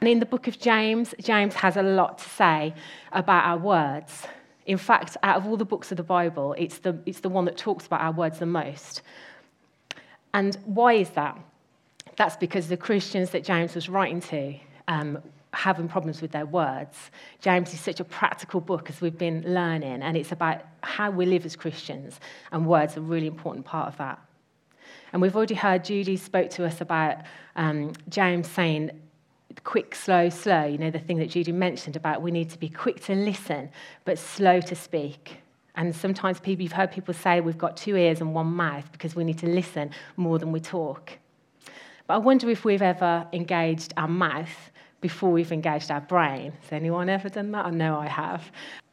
And in the book of James, James has a lot to say about our words. In fact, out of all the books of the Bible, it's the, it's the one that talks about our words the most. And why is that? That's because the Christians that James was writing to um, having problems with their words. James is such a practical book as we've been learning, and it's about how we live as Christians, and words are a really important part of that. And we've already heard Judy spoke to us about um, James saying, quick, slow, slow. You know, the thing that Judy mentioned about we need to be quick to listen, but slow to speak. And sometimes people, you've heard people say we've got two ears and one mouth because we need to listen more than we talk. But I wonder if we've ever engaged our mouth before we've engaged our brain. Has anyone ever done that? I know I have.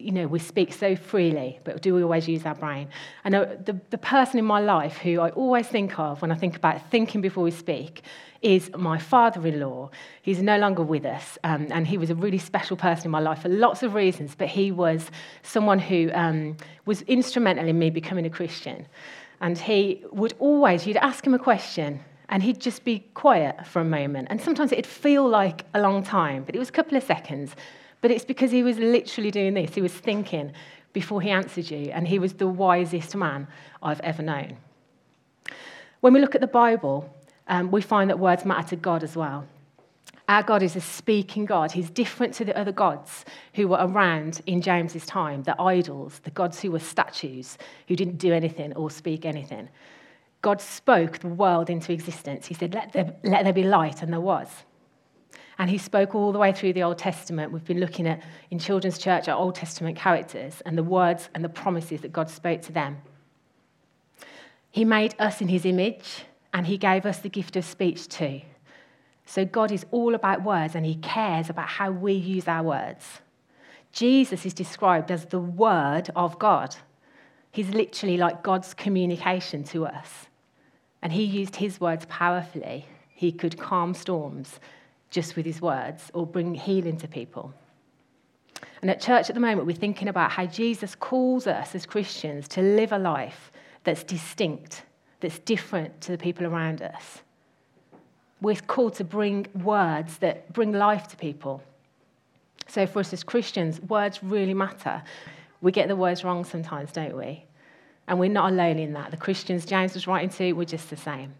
You know, we speak so freely, but do we always use our brain? And the, the person in my life who I always think of when I think about thinking before we speak is my father in law. He's no longer with us, um, and he was a really special person in my life for lots of reasons, but he was someone who um, was instrumental in me becoming a Christian. And he would always, you'd ask him a question, and he'd just be quiet for a moment. And sometimes it'd feel like a long time, but it was a couple of seconds. But it's because he was literally doing this. He was thinking before he answered you, and he was the wisest man I've ever known. When we look at the Bible, um, we find that words matter to God as well. Our God is a speaking God. He's different to the other gods who were around in James's time, the idols, the gods who were statues, who didn't do anything or speak anything. God spoke the world into existence. He said, let there, let there be light, and there was. And he spoke all the way through the Old Testament. We've been looking at, in Children's Church, our Old Testament characters and the words and the promises that God spoke to them. He made us in his image, and he gave us the gift of speech too. So God is all about words, and he cares about how we use our words. Jesus is described as the Word of God. He's literally like God's communication to us. And he used his words powerfully. He could calm storms just with his words or bring healing to people. And at church at the moment, we're thinking about how Jesus calls us as Christians to live a life that's distinct, that's different to the people around us. We're called to bring words that bring life to people. So, for us as Christians, words really matter. We get the words wrong sometimes, don't we? And we're not alone in that. The Christians James was writing to were just the same.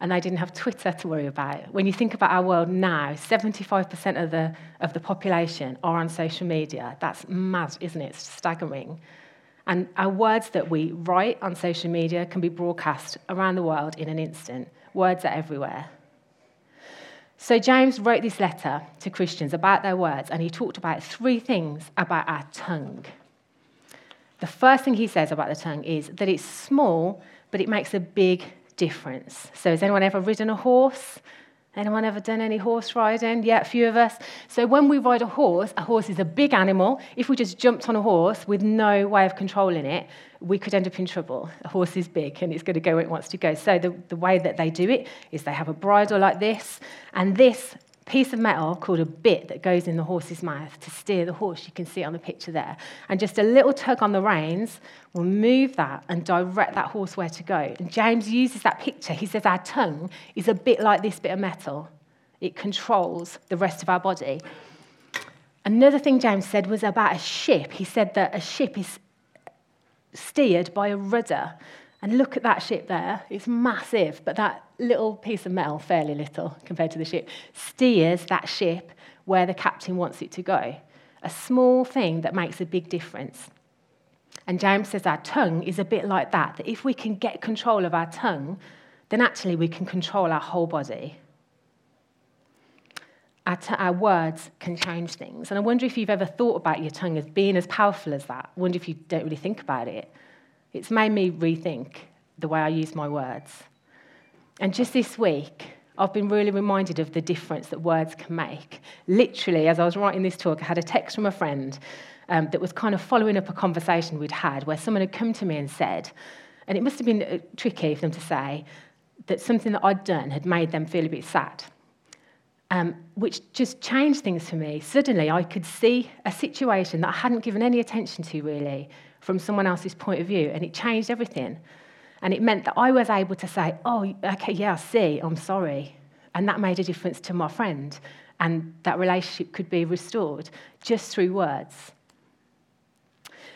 And they didn't have Twitter to worry about. When you think about our world now, 75% of the, of the population are on social media. That's mad, isn't it? It's staggering. And our words that we write on social media can be broadcast around the world in an instant. Words are everywhere. So, James wrote this letter to Christians about their words, and he talked about three things about our tongue. The first thing he says about the tongue is that it's small, but it makes a big difference. So, has anyone ever ridden a horse? Anyone ever done any horse riding? Yeah, a few of us. So, when we ride a horse, a horse is a big animal. If we just jumped on a horse with no way of controlling it, we could end up in trouble. A horse is big and it's going to go where it wants to go. So, the, the way that they do it is they have a bridle like this, and this piece of metal called a bit that goes in the horse's mouth to steer the horse. You can see it on the picture there. And just a little tug on the reins will move that and direct that horse where to go. And James uses that picture. He says our tongue is a bit like this bit of metal, it controls the rest of our body. Another thing James said was about a ship. He said that a ship is steered by a rudder. And look at that ship there. It's massive, but that little piece of metal, fairly little compared to the ship, steers that ship where the captain wants it to go. A small thing that makes a big difference. And James says our tongue is a bit like that, that if we can get control of our tongue, then actually we can control our whole body. Our, t- our, words can change things. And I wonder if you've ever thought about your tongue as being as powerful as that. I wonder if you don't really think about it. It's made me rethink the way I use my words. And just this week, I've been really reminded of the difference that words can make. Literally, as I was writing this talk, I had a text from a friend um, that was kind of following up a conversation we'd had where someone had come to me and said, and it must have been uh, tricky for them to say, that something that I'd done had made them feel a bit sad. Um, which just changed things for me. Suddenly, I could see a situation that I hadn't given any attention to really, from someone else's point of view, and it changed everything. And it meant that I was able to say, Oh, okay, yeah, I see, I'm sorry. And that made a difference to my friend. and that relationship could be restored just through words.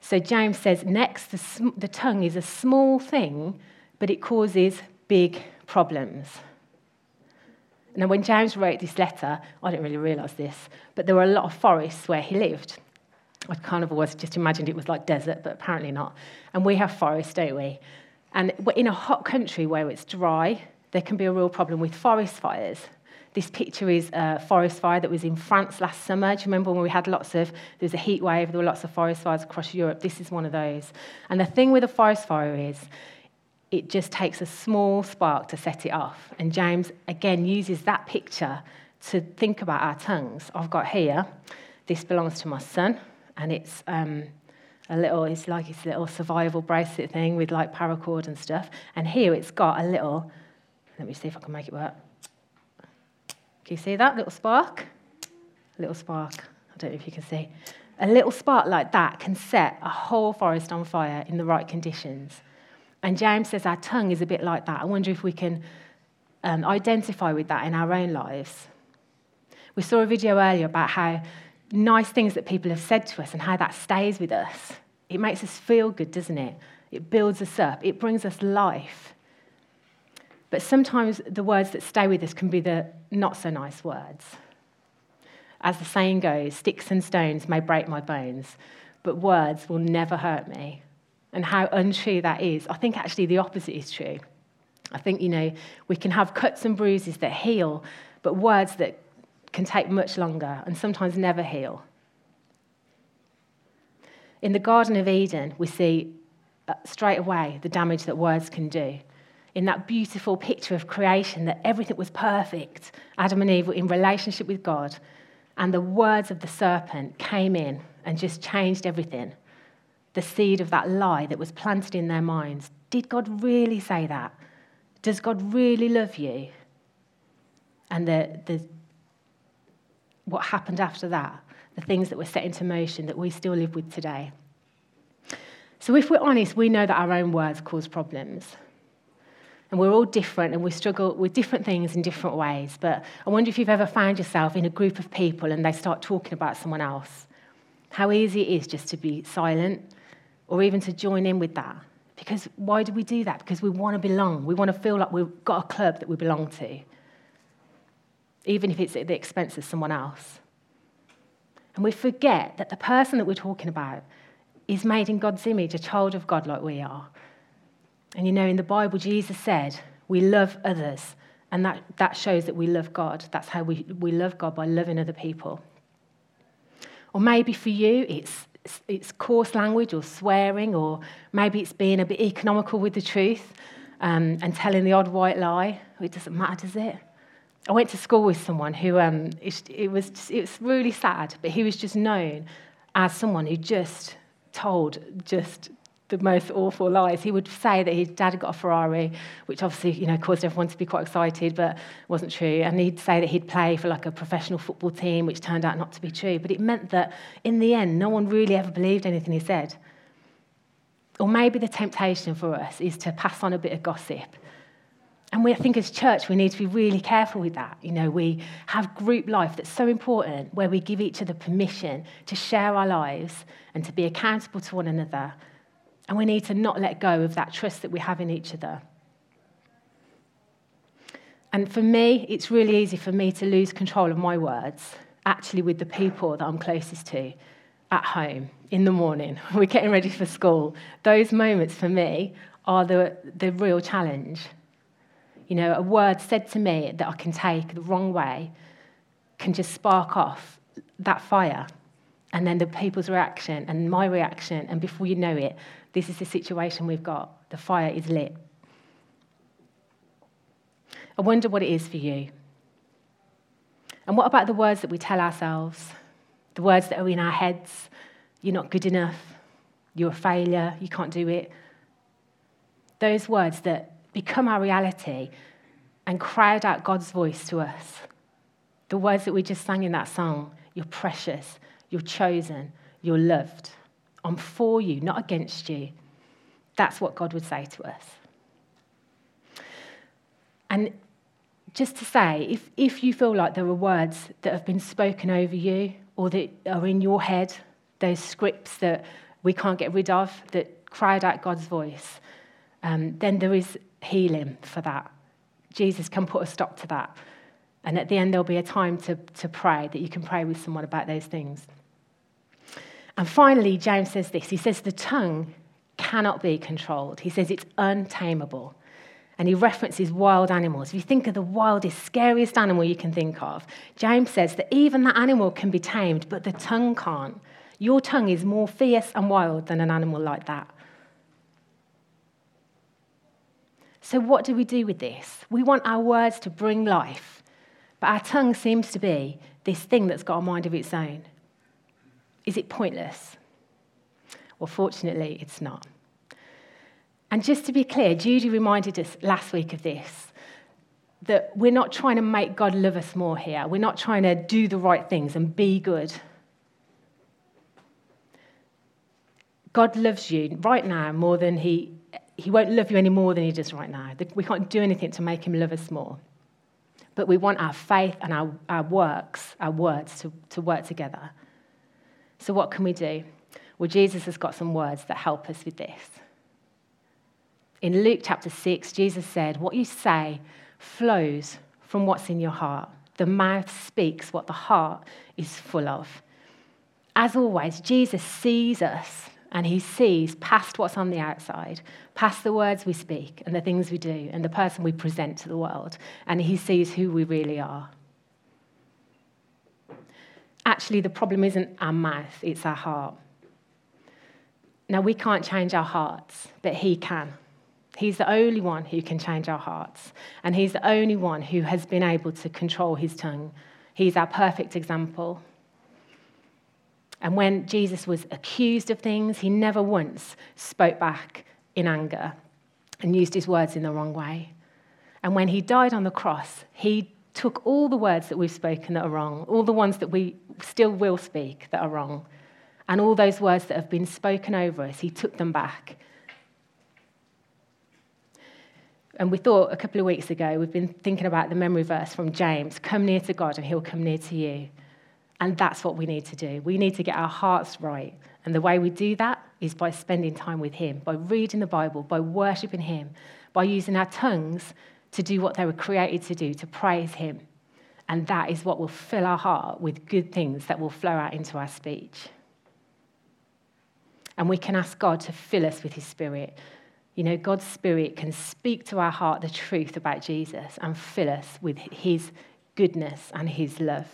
So James says, next, the, sm- the tongue is a small thing, but it causes big problems. Now, when James wrote this letter, I didn't really realise this, but there were a lot of forests where he lived. I kind of always just imagined it was like desert, but apparently not. And we have forests, don't we? And in a hot country where it's dry, there can be a real problem with forest fires. This picture is a forest fire that was in France last summer. Do you remember when we had lots of, there was a heat wave, there were lots of forest fires across Europe? This is one of those. And the thing with a forest fire is, it just takes a small spark to set it off. And James, again, uses that picture to think about our tongues. I've got here, this belongs to my son, and it's um, a little, it's like a little survival bracelet thing with like paracord and stuff. And here it's got a little, let me see if I can make it work. Can you see that little spark? A little spark. I don't know if you can see. A little spark like that can set a whole forest on fire in the right conditions. And James says our tongue is a bit like that. I wonder if we can um, identify with that in our own lives. We saw a video earlier about how nice things that people have said to us and how that stays with us. It makes us feel good, doesn't it? It builds us up, it brings us life. But sometimes the words that stay with us can be the not so nice words. As the saying goes, sticks and stones may break my bones, but words will never hurt me. And how untrue that is. I think actually the opposite is true. I think, you know, we can have cuts and bruises that heal, but words that can take much longer and sometimes never heal. In the Garden of Eden, we see uh, straight away the damage that words can do in that beautiful picture of creation that everything was perfect. Adam and Eve were in relationship with God, and the words of the serpent came in and just changed everything. The seed of that lie that was planted in their minds. Did God really say that? Does God really love you? And the, the, what happened after that, the things that were set into motion that we still live with today. So, if we're honest, we know that our own words cause problems. And we're all different and we struggle with different things in different ways. But I wonder if you've ever found yourself in a group of people and they start talking about someone else. How easy it is just to be silent or even to join in with that. Because why do we do that? Because we want to belong. We want to feel like we've got a club that we belong to, even if it's at the expense of someone else. And we forget that the person that we're talking about is made in God's image, a child of God like we are. And you know, in the Bible, Jesus said, we love others. And that, that shows that we love God. That's how we, we love God by loving other people. Or maybe for you, it's, it's coarse language or swearing, or maybe it's being a bit economical with the truth um, and telling the odd white lie. It doesn't matter, does it? I went to school with someone who um, it, it, was just, it was really sad, but he was just known as someone who just told just the most awful lies. He would say that his dad had got a Ferrari, which obviously, you know, caused everyone to be quite excited, but wasn't true. And he'd say that he'd play for like a professional football team, which turned out not to be true. But it meant that in the end, no one really ever believed anything he said. Or maybe the temptation for us is to pass on a bit of gossip. And we, I think as church, we need to be really careful with that. You know, we have group life that's so important where we give each other permission to share our lives and to be accountable to one another and we need to not let go of that trust that we have in each other. And for me, it's really easy for me to lose control of my words, actually, with the people that I'm closest to at home in the morning. We're getting ready for school. Those moments for me are the, the real challenge. You know, a word said to me that I can take the wrong way can just spark off that fire. And then the people's reaction and my reaction, and before you know it, this is the situation we've got. The fire is lit. I wonder what it is for you. And what about the words that we tell ourselves? The words that are in our heads you're not good enough, you're a failure, you can't do it. Those words that become our reality and crowd out God's voice to us. The words that we just sang in that song you're precious, you're chosen, you're loved. I'm for you, not against you. That's what God would say to us. And just to say, if, if you feel like there are words that have been spoken over you or that are in your head, those scripts that we can't get rid of, that cried out God's voice, um, then there is healing for that. Jesus can put a stop to that. And at the end, there'll be a time to, to pray that you can pray with someone about those things. And finally, James says this he says, The tongue cannot be controlled. He says it's untamable. And he references wild animals. If you think of the wildest, scariest animal you can think of, James says that even that animal can be tamed, but the tongue can't. Your tongue is more fierce and wild than an animal like that. So, what do we do with this? We want our words to bring life, but our tongue seems to be this thing that's got a mind of its own. Is it pointless? Well, fortunately, it's not. And just to be clear, Judy reminded us last week of this that we're not trying to make God love us more here. We're not trying to do the right things and be good. God loves you right now more than he, he won't love you any more than he does right now. We can't do anything to make him love us more. But we want our faith and our, our works, our words to, to work together. So, what can we do? Well, Jesus has got some words that help us with this. In Luke chapter 6, Jesus said, What you say flows from what's in your heart. The mouth speaks what the heart is full of. As always, Jesus sees us and he sees past what's on the outside, past the words we speak and the things we do and the person we present to the world, and he sees who we really are. Actually, the problem isn't our mouth, it's our heart. Now, we can't change our hearts, but he can. He's the only one who can change our hearts, and he's the only one who has been able to control his tongue. He's our perfect example. And when Jesus was accused of things, he never once spoke back in anger and used his words in the wrong way. And when he died on the cross, he took all the words that we've spoken that are wrong, all the ones that we still will speak that are wrong, and all those words that have been spoken over us, he took them back. And we thought a couple of weeks ago, we've been thinking about the memory verse from James come near to God and he'll come near to you. And that's what we need to do. We need to get our hearts right. And the way we do that is by spending time with Him, by reading the Bible, by worshipping Him, by using our tongues to do what they were created to do, to praise Him. And that is what will fill our heart with good things that will flow out into our speech. And we can ask God to fill us with His Spirit. You know, God's Spirit can speak to our heart the truth about Jesus and fill us with His goodness and His love.